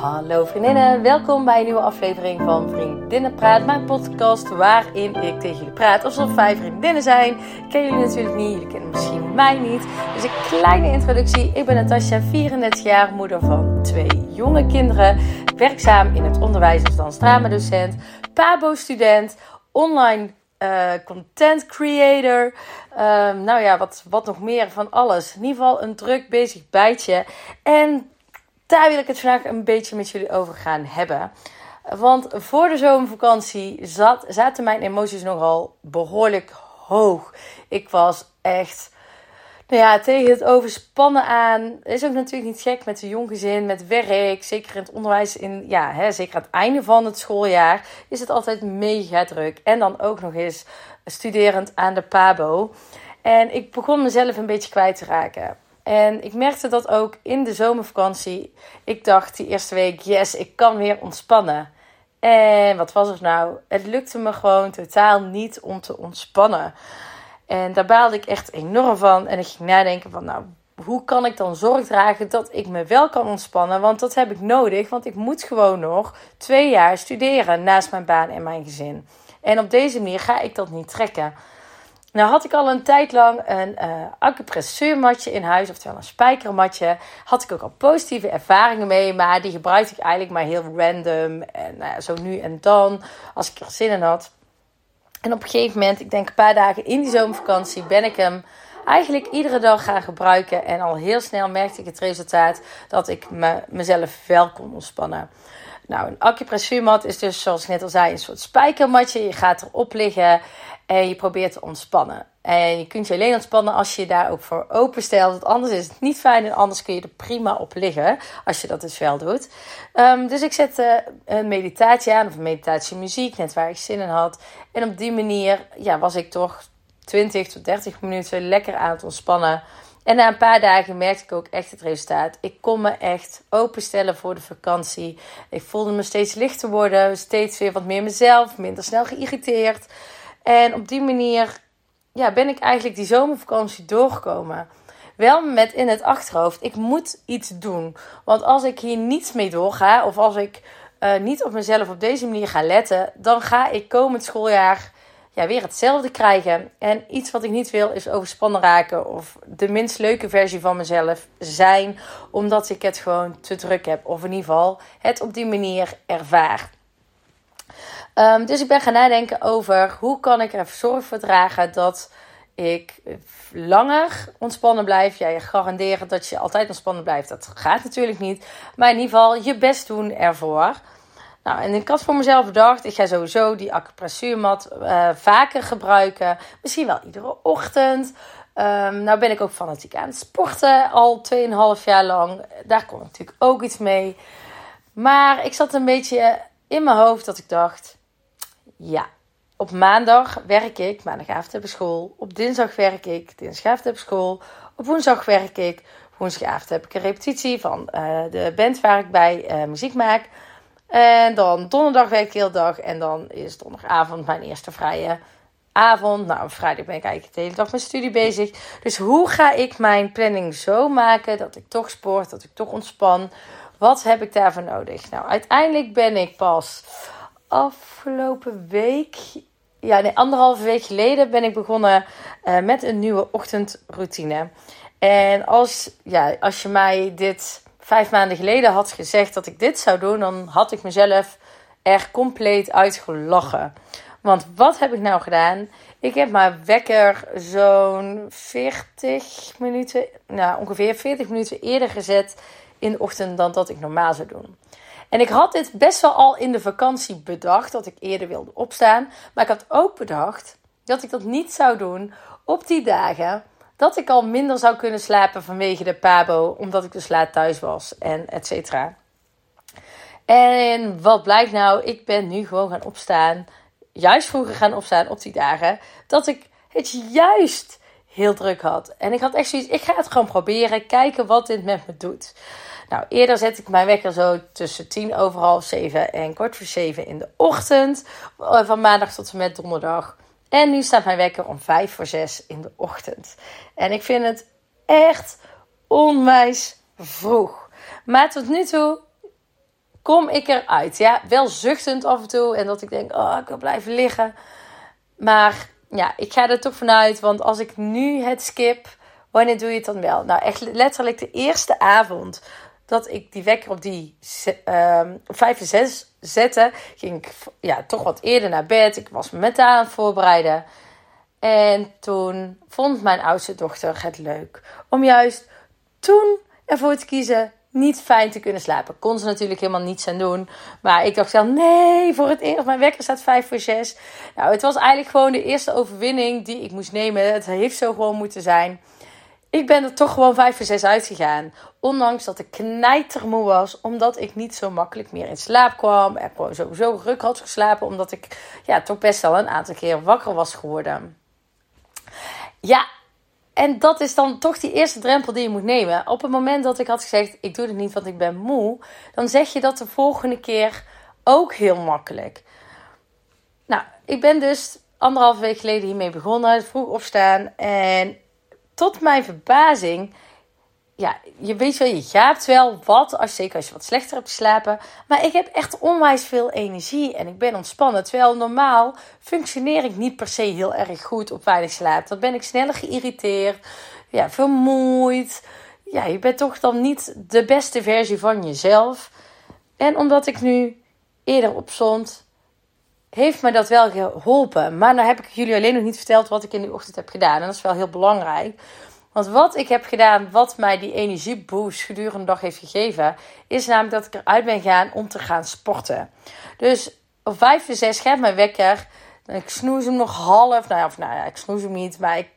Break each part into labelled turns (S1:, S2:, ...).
S1: Hallo vriendinnen, welkom bij een nieuwe aflevering van Vriendinnen Praat, mijn podcast waarin ik tegen jullie praat alsof vijf vriendinnen zijn. Ik ken jullie natuurlijk niet, jullie kennen misschien mij niet. Dus een kleine introductie. Ik ben Natasja, 34 jaar, moeder van twee jonge kinderen, werkzaam in het onderwijs als drama-docent, PABO-student, online uh, content creator. Um, nou ja, wat, wat nog meer van alles. In ieder geval een druk bezig bijtje. En daar wil ik het vandaag een beetje met jullie over gaan hebben. Want voor de zomervakantie zat, zaten mijn emoties nogal behoorlijk hoog. Ik was echt nou ja, tegen het overspannen aan. Is ook natuurlijk niet gek met een jong gezin, met werk. Zeker in het onderwijs, in, ja, hè, zeker aan het einde van het schooljaar, is het altijd mega druk. En dan ook nog eens studerend aan de PABO. En ik begon mezelf een beetje kwijt te raken. En ik merkte dat ook in de zomervakantie. Ik dacht die eerste week, yes, ik kan weer ontspannen. En wat was het nou? Het lukte me gewoon totaal niet om te ontspannen. En daar baalde ik echt enorm van. En ik ging nadenken van, nou, hoe kan ik dan zorg dragen dat ik me wel kan ontspannen? Want dat heb ik nodig, want ik moet gewoon nog twee jaar studeren naast mijn baan en mijn gezin. En op deze manier ga ik dat niet trekken. Nou had ik al een tijd lang een uh, acupressuurmatje in huis, oftewel een spijkermatje. Had ik ook al positieve ervaringen mee, maar die gebruikte ik eigenlijk maar heel random. En nou zo nu en dan, als ik er zin in had. En op een gegeven moment, ik denk een paar dagen in die zomervakantie, ben ik hem eigenlijk iedere dag gaan gebruiken. En al heel snel merkte ik het resultaat dat ik me, mezelf wel kon ontspannen. Nou, een acupressuurmat is dus, zoals ik net al zei, een soort spijkermatje. Je gaat erop liggen en je probeert te ontspannen. En je kunt je alleen ontspannen als je daar ook voor openstelt. Want anders is het niet fijn en anders kun je er prima op liggen. Als je dat dus wel doet. Um, dus ik zette een meditatie aan of een meditatiemuziek, net waar ik zin in had. En op die manier ja, was ik toch 20 tot 30 minuten lekker aan het ontspannen. En na een paar dagen merkte ik ook echt het resultaat. Ik kon me echt openstellen voor de vakantie. Ik voelde me steeds lichter worden, steeds weer wat meer mezelf, minder snel geïrriteerd. En op die manier ja, ben ik eigenlijk die zomervakantie doorgekomen. Wel met in het achterhoofd, ik moet iets doen. Want als ik hier niets mee doorga, of als ik uh, niet op mezelf op deze manier ga letten, dan ga ik komend schooljaar ja, weer hetzelfde krijgen. En iets wat ik niet wil is overspannen raken of de minst leuke versie van mezelf zijn, omdat ik het gewoon te druk heb. Of in ieder geval het op die manier ervaar. Um, dus ik ben gaan nadenken over hoe kan ik er zorg voor dragen dat ik langer ontspannen blijf. Ja, je garanderen dat je altijd ontspannen blijft. Dat gaat natuurlijk niet. Maar in ieder geval je best doen ervoor. Nou, en ik had voor mezelf bedacht, ik ga sowieso die acupressuurmat uh, vaker gebruiken. Misschien wel iedere ochtend. Um, nou ben ik ook fanatiek aan het sporten al 2,5 jaar lang. Daar kon natuurlijk ook iets mee. Maar ik zat een beetje in mijn hoofd dat ik dacht... Ja, op maandag werk ik, maandagavond heb ik school. Op dinsdag werk ik, dinsdagavond heb ik school. Op woensdag werk ik, woensdagavond heb ik een repetitie van uh, de band waar ik bij uh, muziek maak. En dan donderdag werk hele dag. En dan is donderdagavond mijn eerste vrije avond. Nou, vrijdag ben ik eigenlijk de hele dag met studie bezig. Dus hoe ga ik mijn planning zo maken dat ik toch sport, dat ik toch ontspan? Wat heb ik daarvoor nodig? Nou, uiteindelijk ben ik pas afgelopen week, ja, nee, anderhalve week geleden ben ik begonnen uh, met een nieuwe ochtendroutine. En als, ja, als je mij dit vijf maanden geleden had gezegd dat ik dit zou doen, dan had ik mezelf er compleet uitgelachen. Want wat heb ik nou gedaan? Ik heb mijn wekker zo'n 40 minuten, nou ongeveer 40 minuten eerder gezet in de ochtend dan dat ik normaal zou doen. En ik had dit best wel al in de vakantie bedacht, dat ik eerder wilde opstaan. Maar ik had ook bedacht dat ik dat niet zou doen op die dagen dat ik al minder zou kunnen slapen vanwege de pabo, omdat ik dus laat thuis was en et cetera. En wat blijkt nou? Ik ben nu gewoon gaan opstaan, juist vroeger gaan opstaan op die dagen, dat ik het juist heel druk had. En ik had echt zoiets, ik ga het gewoon proberen, kijken wat dit met me doet. Nou, eerder zet ik mijn wekker zo tussen tien over half zeven en kwart voor zeven in de ochtend. Eh, van maandag tot en met donderdag. En nu staat mijn wekker om vijf voor zes in de ochtend. En ik vind het echt onwijs vroeg. Maar tot nu toe kom ik eruit. Ja, wel zuchtend af en toe. En dat ik denk, oh, ik wil blijven liggen. Maar ja, ik ga er toch vanuit. Want als ik nu het skip, wanneer doe je het dan wel? Nou, echt letterlijk de eerste avond dat ik die wekker op die uh, 5 en 6 zette, ging ik ja, toch wat eerder naar bed. Ik was me mentaal aan het voorbereiden. En toen vond mijn oudste dochter het leuk om juist toen ervoor te kiezen niet fijn te kunnen slapen. Kon ze natuurlijk helemaal niets aan doen. Maar ik dacht wel, nee, voor het eerst. Mijn wekker staat 5 voor 6. Nou, het was eigenlijk gewoon de eerste overwinning die ik moest nemen. Het heeft zo gewoon moeten zijn. Ik ben er toch gewoon 5 voor 6 uitgegaan. Ondanks dat ik knijtermoe was. Omdat ik niet zo makkelijk meer in slaap kwam. En gewoon sowieso ruk had geslapen. Omdat ik ja, toch best wel een aantal keer wakker was geworden. Ja, en dat is dan toch die eerste drempel die je moet nemen. Op het moment dat ik had gezegd: ik doe het niet, want ik ben moe, dan zeg je dat de volgende keer ook heel makkelijk. Nou, ik ben dus anderhalve week geleden hiermee begonnen, vroeg opstaan en tot mijn verbazing ja, je weet wel, je gaapt wel wat, als, zeker als je wat slechter hebt geslapen. Maar ik heb echt onwijs veel energie en ik ben ontspannen. Terwijl normaal functioneer ik niet per se heel erg goed op weinig slaap. Dan ben ik sneller geïrriteerd, ja, vermoeid. Ja, je bent toch dan niet de beste versie van jezelf. En omdat ik nu eerder opstond, heeft me dat wel geholpen. Maar dan heb ik jullie alleen nog niet verteld wat ik in die ochtend heb gedaan. En dat is wel heel belangrijk. Want wat ik heb gedaan, wat mij die energieboost gedurende de dag heeft gegeven, is namelijk dat ik eruit ben gegaan om te gaan sporten. Dus om vijf uur zes gaat mijn wekker. Ik snoes hem nog half. Nou ja, of nou ik snoes hem niet. Maar ik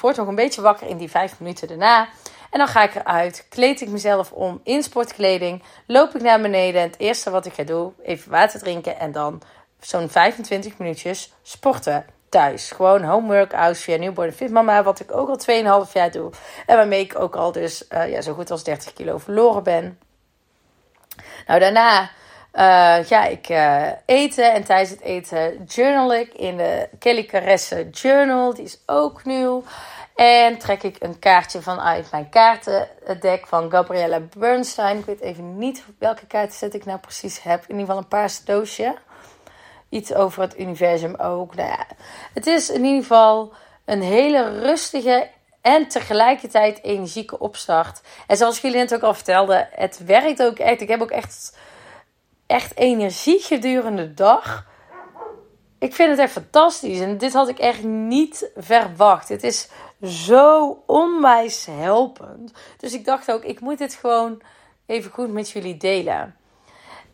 S1: word nog een beetje wakker in die vijf minuten daarna. En dan ga ik eruit, kleed ik mezelf om in sportkleding, loop ik naar beneden. En het eerste wat ik ga doen, even water drinken en dan zo'n 25 minuutjes sporten thuis. Gewoon home workouts via Newborn Fit Mama, wat ik ook al 2,5 jaar doe. En waarmee ik ook al dus uh, ja, zo goed als 30 kilo verloren ben. Nou, daarna uh, ga ik uh, eten en tijdens het eten journal ik in de Kelly Caresse Journal. Die is ook nieuw. En trek ik een kaartje vanuit mijn kaartendek van Gabriella Bernstein. Ik weet even niet welke kaarten ik nou precies heb. In ieder geval een paarse doosje iets over het universum ook. Nou het is in ieder geval een hele rustige en tegelijkertijd energieke opstart. En zoals jullie net ook al vertelde, het werkt ook echt. Ik heb ook echt, echt energie gedurende de dag. Ik vind het echt fantastisch. En dit had ik echt niet verwacht. Het is zo onwijs helpend. Dus ik dacht ook, ik moet dit gewoon even goed met jullie delen.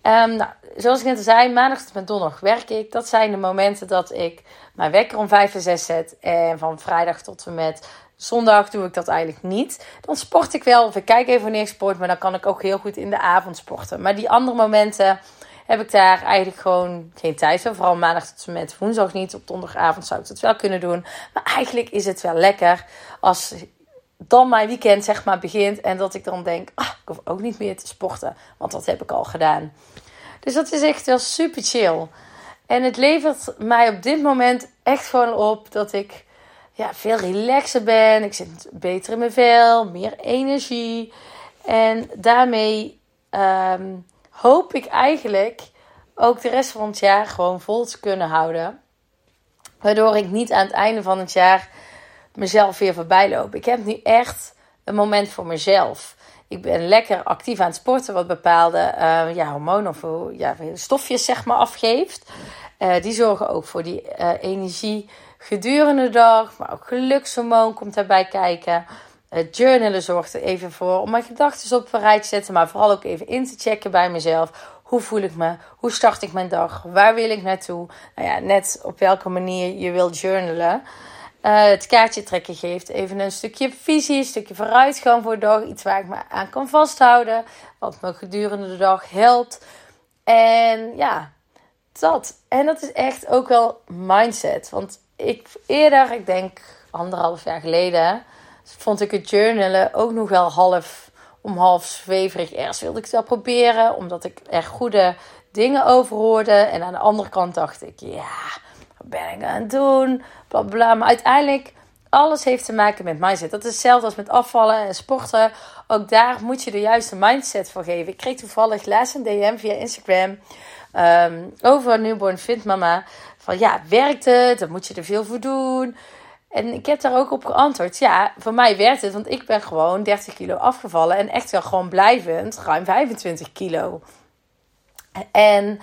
S1: Um, nou, zoals ik net al zei, maandag tot met donderdag werk ik. Dat zijn de momenten dat ik mijn wekker om 5 en 6 zet. En van vrijdag tot en met zondag doe ik dat eigenlijk niet. Dan sport ik wel, of ik kijk even wanneer ik sport. Maar dan kan ik ook heel goed in de avond sporten. Maar die andere momenten heb ik daar eigenlijk gewoon geen tijd voor. Vooral maandag tot en met woensdag niet. Op donderdagavond zou ik dat wel kunnen doen. Maar eigenlijk is het wel lekker als dan mijn weekend zeg maar begint en dat ik dan denk, ah, ik hoef ook niet meer te sporten, want dat heb ik al gedaan. Dus dat is echt wel super chill. En het levert mij op dit moment echt gewoon op dat ik ja, veel relaxer ben. Ik zit beter in mijn vel, meer energie. En daarmee ehm, hoop ik eigenlijk ook de rest van het jaar gewoon vol te kunnen houden. Waardoor ik niet aan het einde van het jaar mezelf weer voorbij lopen. Ik heb nu echt een moment voor mezelf. Ik ben lekker actief aan het sporten, wat bepaalde uh, ja, hormonen of ja, stofjes zeg maar afgeeft. Uh, die zorgen ook voor die uh, energie gedurende de dag, maar ook gelukshormoon komt daarbij kijken. Het journalen zorgt er even voor om mijn gedachten op een rij te zetten, maar vooral ook even in te checken bij mezelf. Hoe voel ik me? Hoe start ik mijn dag? Waar wil ik naartoe? Nou ja, net op welke manier je wilt journalen. Uh, het kaartje trekken geeft even een stukje visie, een stukje vooruitgang voor de dag. Iets waar ik me aan kan vasthouden. Wat me gedurende de dag helpt. En ja, dat. En dat is echt ook wel mindset. Want ik eerder, ik denk anderhalf jaar geleden, vond ik het journalen ook nog wel half om half zweverig. Eerst wilde ik het wel proberen, omdat ik er goede dingen over hoorde. En aan de andere kant dacht ik, ja, ben ik aan het doen? Bla bla. Maar uiteindelijk alles heeft te maken met mindset. Dat is hetzelfde als met afvallen en sporten. Ook daar moet je de juiste mindset voor geven. Ik kreeg toevallig laatst een DM via Instagram um, over Newborn Fit Mama. Van ja, werkt het? Dan moet je er veel voor doen. En ik heb daar ook op geantwoord. Ja, voor mij werkt het, want ik ben gewoon 30 kilo afgevallen. En echt wel gewoon blijvend ruim 25 kilo. En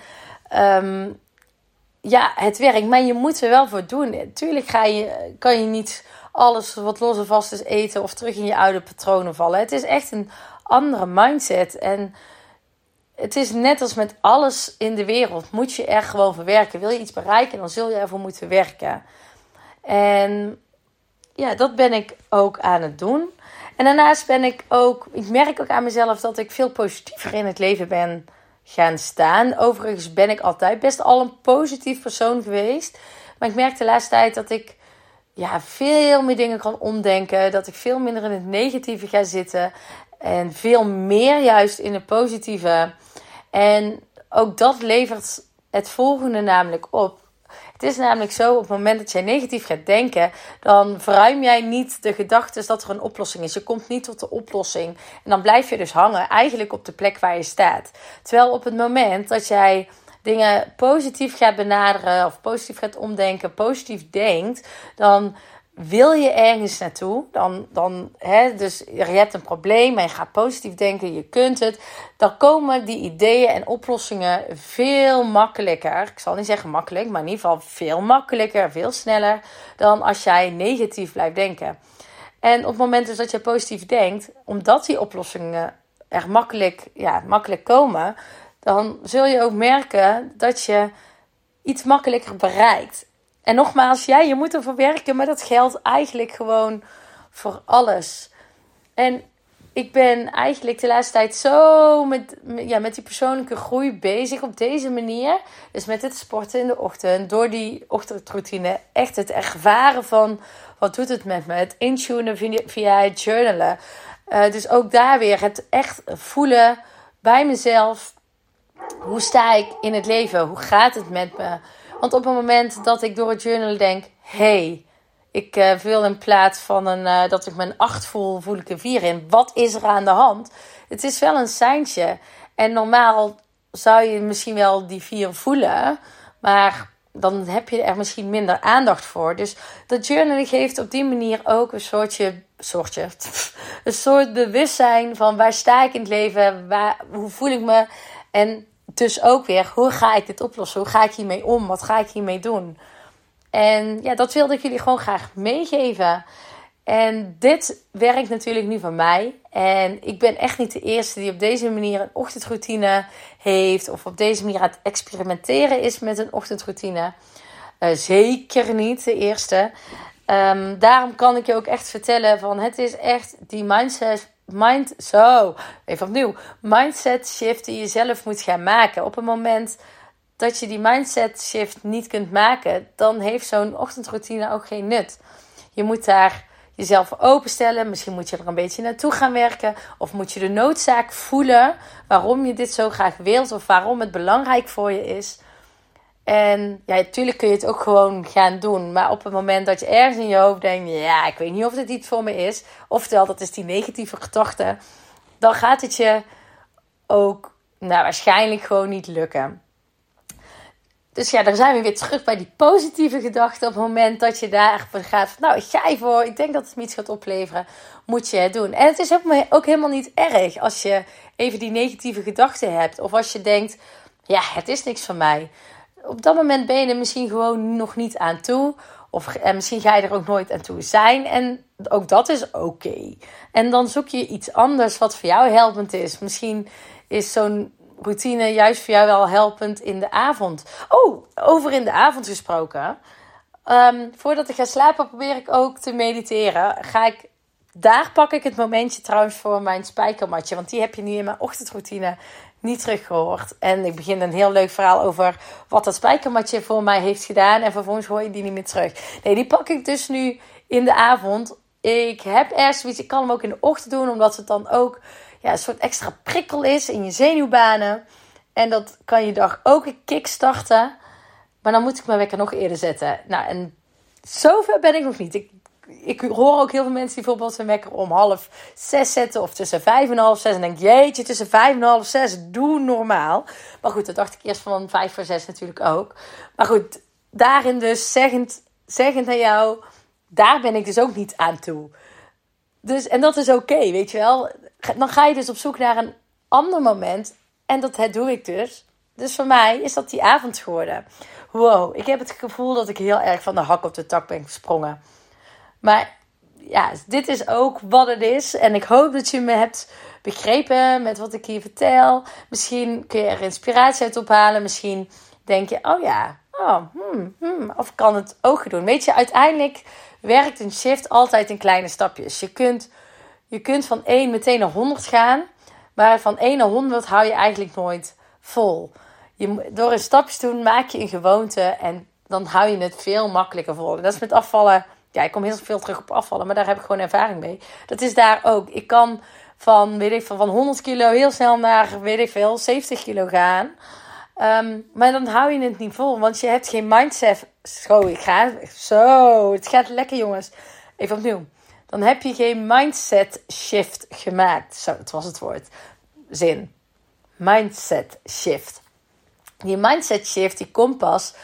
S1: um, ja, het werkt, maar je moet er wel voor doen. Tuurlijk ga je, kan je niet alles wat los en vast is eten of terug in je oude patronen vallen. Het is echt een andere mindset. En het is net als met alles in de wereld. Moet je er gewoon voor werken. Wil je iets bereiken, dan zul je ervoor moeten werken. En ja, dat ben ik ook aan het doen. En daarnaast ben ik ook, ik merk ook aan mezelf dat ik veel positiever in het leven ben gaan staan. Overigens ben ik altijd best al een positief persoon geweest. Maar ik merk de laatste tijd dat ik ja, veel meer dingen kan omdenken. Dat ik veel minder in het negatieve ga zitten. En veel meer juist in het positieve. En ook dat levert het volgende namelijk op. Het is namelijk zo, op het moment dat jij negatief gaat denken, dan verruim jij niet de gedachte dat er een oplossing is. Je komt niet tot de oplossing. En dan blijf je dus hangen, eigenlijk op de plek waar je staat. Terwijl op het moment dat jij dingen positief gaat benaderen of positief gaat omdenken, positief denkt, dan wil je ergens naartoe, dan, dan hè, dus je hebt een probleem en je gaat positief denken, je kunt het, dan komen die ideeën en oplossingen veel makkelijker. Ik zal niet zeggen makkelijk, maar in ieder geval veel makkelijker, veel sneller dan als jij negatief blijft denken. En op het moment dus dat je positief denkt, omdat die oplossingen er makkelijk, ja, makkelijk komen, dan zul je ook merken dat je iets makkelijker bereikt. En nogmaals, ja, je moet ervoor werken, maar dat geldt eigenlijk gewoon voor alles. En ik ben eigenlijk de laatste tijd zo met, ja, met die persoonlijke groei bezig op deze manier. Dus met het sporten in de ochtend, door die ochtendroutine. Echt het ervaren van wat doet het met me. Het intunen via, het journalen. Uh, dus ook daar weer het echt voelen bij mezelf. Hoe sta ik in het leven? Hoe gaat het met me? Want op het moment dat ik door het journal denk: hey, ik uh, wil in plaats van een, uh, dat ik mijn 8 voel, voel ik een 4 in. Wat is er aan de hand? Het is wel een seintje. En normaal zou je misschien wel die 4 voelen, maar dan heb je er misschien minder aandacht voor. Dus dat journaling geeft op die manier ook een soortje, soortje, een soort bewustzijn van waar sta ik in het leven, waar, hoe voel ik me. En dus ook weer, hoe ga ik dit oplossen? Hoe ga ik hiermee om? Wat ga ik hiermee doen? En ja, dat wilde ik jullie gewoon graag meegeven. En dit werkt natuurlijk nu van mij. En ik ben echt niet de eerste die op deze manier een ochtendroutine heeft. Of op deze manier aan het experimenteren is met een ochtendroutine. Uh, zeker niet de eerste. Um, daarom kan ik je ook echt vertellen van het is echt die mindset mind, zo, even opnieuw. Mindset shift die je zelf moet gaan maken. Op het moment dat je die mindset shift niet kunt maken, dan heeft zo'n ochtendroutine ook geen nut. Je moet daar jezelf openstellen. Misschien moet je er een beetje naartoe gaan werken. Of moet je de noodzaak voelen waarom je dit zo graag wilt. Of waarom het belangrijk voor je is. En ja, natuurlijk kun je het ook gewoon gaan doen. Maar op het moment dat je ergens in je hoofd denkt: ja, ik weet niet of dit iets voor me is. Oftewel, dat is die negatieve gedachte. Dan gaat het je ook nou, waarschijnlijk gewoon niet lukken. Dus ja, daar zijn we weer terug bij die positieve gedachten. Op het moment dat je daar gaat, nou, ik ga je voor, ik denk dat het me iets gaat opleveren, moet je het doen. En het is ook helemaal niet erg als je even die negatieve gedachten hebt. Of als je denkt, ja, het is niks van mij op dat moment ben je er misschien gewoon nog niet aan toe. Of en misschien ga je er ook nooit aan toe zijn. En ook dat is oké. En dan zoek je iets anders wat voor jou helpend is. Misschien is zo'n routine juist voor jou wel helpend in de avond. Oh, over in de avond gesproken. Um, voordat ik ga slapen, probeer ik ook te mediteren. Ga ik, daar pak ik het momentje trouwens voor mijn spijkermatje. Want die heb je nu in mijn ochtendroutine niet teruggehoord. En ik begin een heel leuk verhaal over wat dat spijkermatje voor mij heeft gedaan. En vervolgens hoor je die niet meer terug. Nee, die pak ik dus nu in de avond. Ik heb ergens zoiets, ik kan hem ook in de ochtend doen, omdat het dan ook ja, een soort extra prikkel is in je zenuwbanen. En dat kan je dag ook een kickstarten. Maar dan moet ik mijn wekker nog eerder zetten. Nou, en zover ben ik nog niet. Ik ik hoor ook heel veel mensen die bijvoorbeeld hun wekker om half zes zetten of tussen vijf en half zes. En denk jeetje, tussen vijf en half zes, doe normaal. Maar goed, dat dacht ik eerst van vijf voor zes natuurlijk ook. Maar goed, daarin dus zeggend, zeggend aan jou, daar ben ik dus ook niet aan toe. Dus, en dat is oké, weet je wel. Dan ga je dus op zoek naar een ander moment. En dat doe ik dus. Dus voor mij is dat die avond geworden. Wow, ik heb het gevoel dat ik heel erg van de hak op de tak ben gesprongen. Maar ja, dit is ook wat het is. En ik hoop dat je me hebt begrepen met wat ik hier vertel. Misschien kun je er inspiratie uit ophalen. Misschien denk je, oh ja, oh, hmm, hmm. of kan het ook doen. Weet je, uiteindelijk werkt een shift altijd in kleine stapjes. Je kunt, je kunt van 1 meteen naar 100 gaan. Maar van 1 naar 100 hou je eigenlijk nooit vol. Je, door een stapje te doen maak je een gewoonte en dan hou je het veel makkelijker vol. dat is met afvallen. Ja, ik kom heel veel terug op afvallen, maar daar heb ik gewoon ervaring mee. Dat is daar ook. Ik kan van, weet ik, van, van 100 kilo heel snel naar, weet ik veel, 70 kilo gaan. Ehm, maar dan hou je het niet vol, want je hebt geen mindset. Zo, ik ga, zo, het gaat lekker jongens. Even opnieuw. Dan heb je geen mindset shift gemaakt. Zo, dat was het woord. Zin. Mindset shift. Die mindset shift die komt pas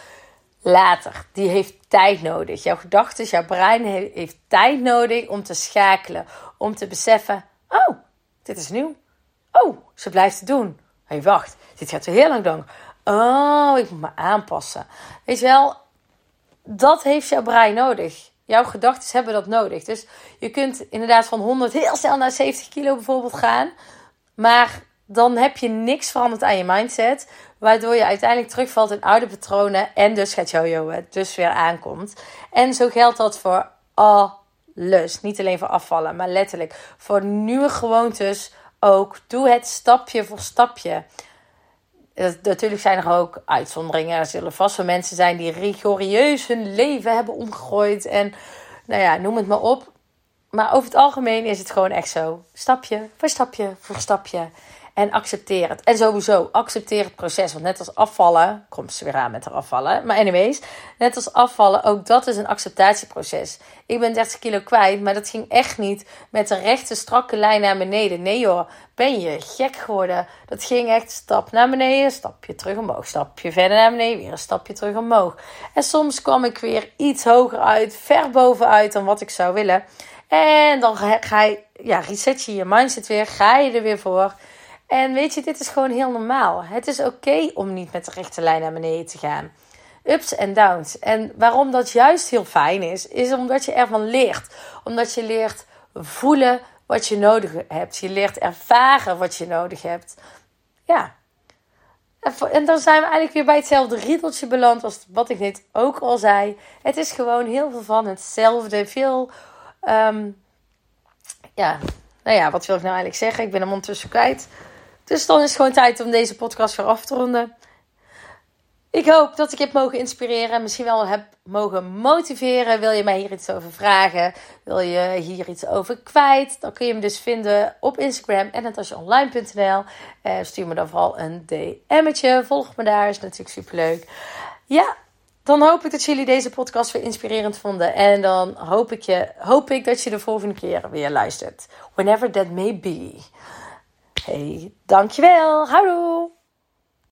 S1: later. Die heeft tijd nodig. Jouw gedachten, jouw brein heeft tijd nodig om te schakelen. Om te beseffen: oh, dit is nieuw. Oh, ze blijft het doen. Hé, hey, wacht, dit gaat weer heel lang lang. Oh, ik moet me aanpassen. Weet je wel, dat heeft jouw brein nodig. Jouw gedachten hebben dat nodig. Dus je kunt inderdaad van 100 heel snel naar 70 kilo bijvoorbeeld gaan. Maar dan heb je niks veranderd aan je mindset. Waardoor je uiteindelijk terugvalt in oude patronen. En dus gaat jojoen. Dus weer aankomt. En zo geldt dat voor alles. Niet alleen voor afvallen, maar letterlijk. Voor nieuwe gewoontes ook. Doe het stapje voor stapje. Natuurlijk zijn er ook uitzonderingen. Er zullen vast wel mensen zijn die rigorieus hun leven hebben omgegooid. En nou ja, noem het maar op. Maar over het algemeen is het gewoon echt zo. Stapje voor stapje voor stapje. En accepteer het. En sowieso, accepteer het proces. Want net als afvallen, komt ze weer aan met haar afvallen. Maar anyways, net als afvallen, ook dat is een acceptatieproces. Ik ben 30 kilo kwijt, maar dat ging echt niet met de rechte, strakke lijn naar beneden. Nee joh, ben je gek geworden. Dat ging echt stap naar beneden, stapje terug omhoog. Stapje verder naar beneden, weer een stapje terug omhoog. En soms kwam ik weer iets hoger uit, ver bovenuit dan wat ik zou willen. En dan ga je, ja, reset je je mindset weer, ga je er weer voor. En weet je, dit is gewoon heel normaal. Het is oké om niet met de rechte lijn naar beneden te gaan. Ups en downs. En waarom dat juist heel fijn is, is omdat je ervan leert. Omdat je leert voelen wat je nodig hebt. Je leert ervaren wat je nodig hebt. Ja. En dan zijn we eigenlijk weer bij hetzelfde riedeltje beland als wat ik net ook al zei. Het is gewoon heel veel van hetzelfde. Veel, ehm, ja, nou ja, wat wil ik nou eigenlijk zeggen? Ik ben hem ondertussen kwijt. Dus dan is het gewoon tijd om deze podcast weer af te ronden. Ik hoop dat ik je heb mogen inspireren, misschien wel heb mogen motiveren. Wil je mij hier iets over vragen? Wil je hier iets over kwijt? Dan kun je me dus vinden op Instagram en natasjaonline.nl. Uh, stuur me dan vooral een DM'tje. Volg me daar, is natuurlijk superleuk. Ja, dan hoop ik dat jullie deze podcast weer inspirerend vonden. En dan hoop ik, je, hoop ik dat je de volgende keer weer luistert. Whenever that may be. Hey, dankjewel. Houdoe.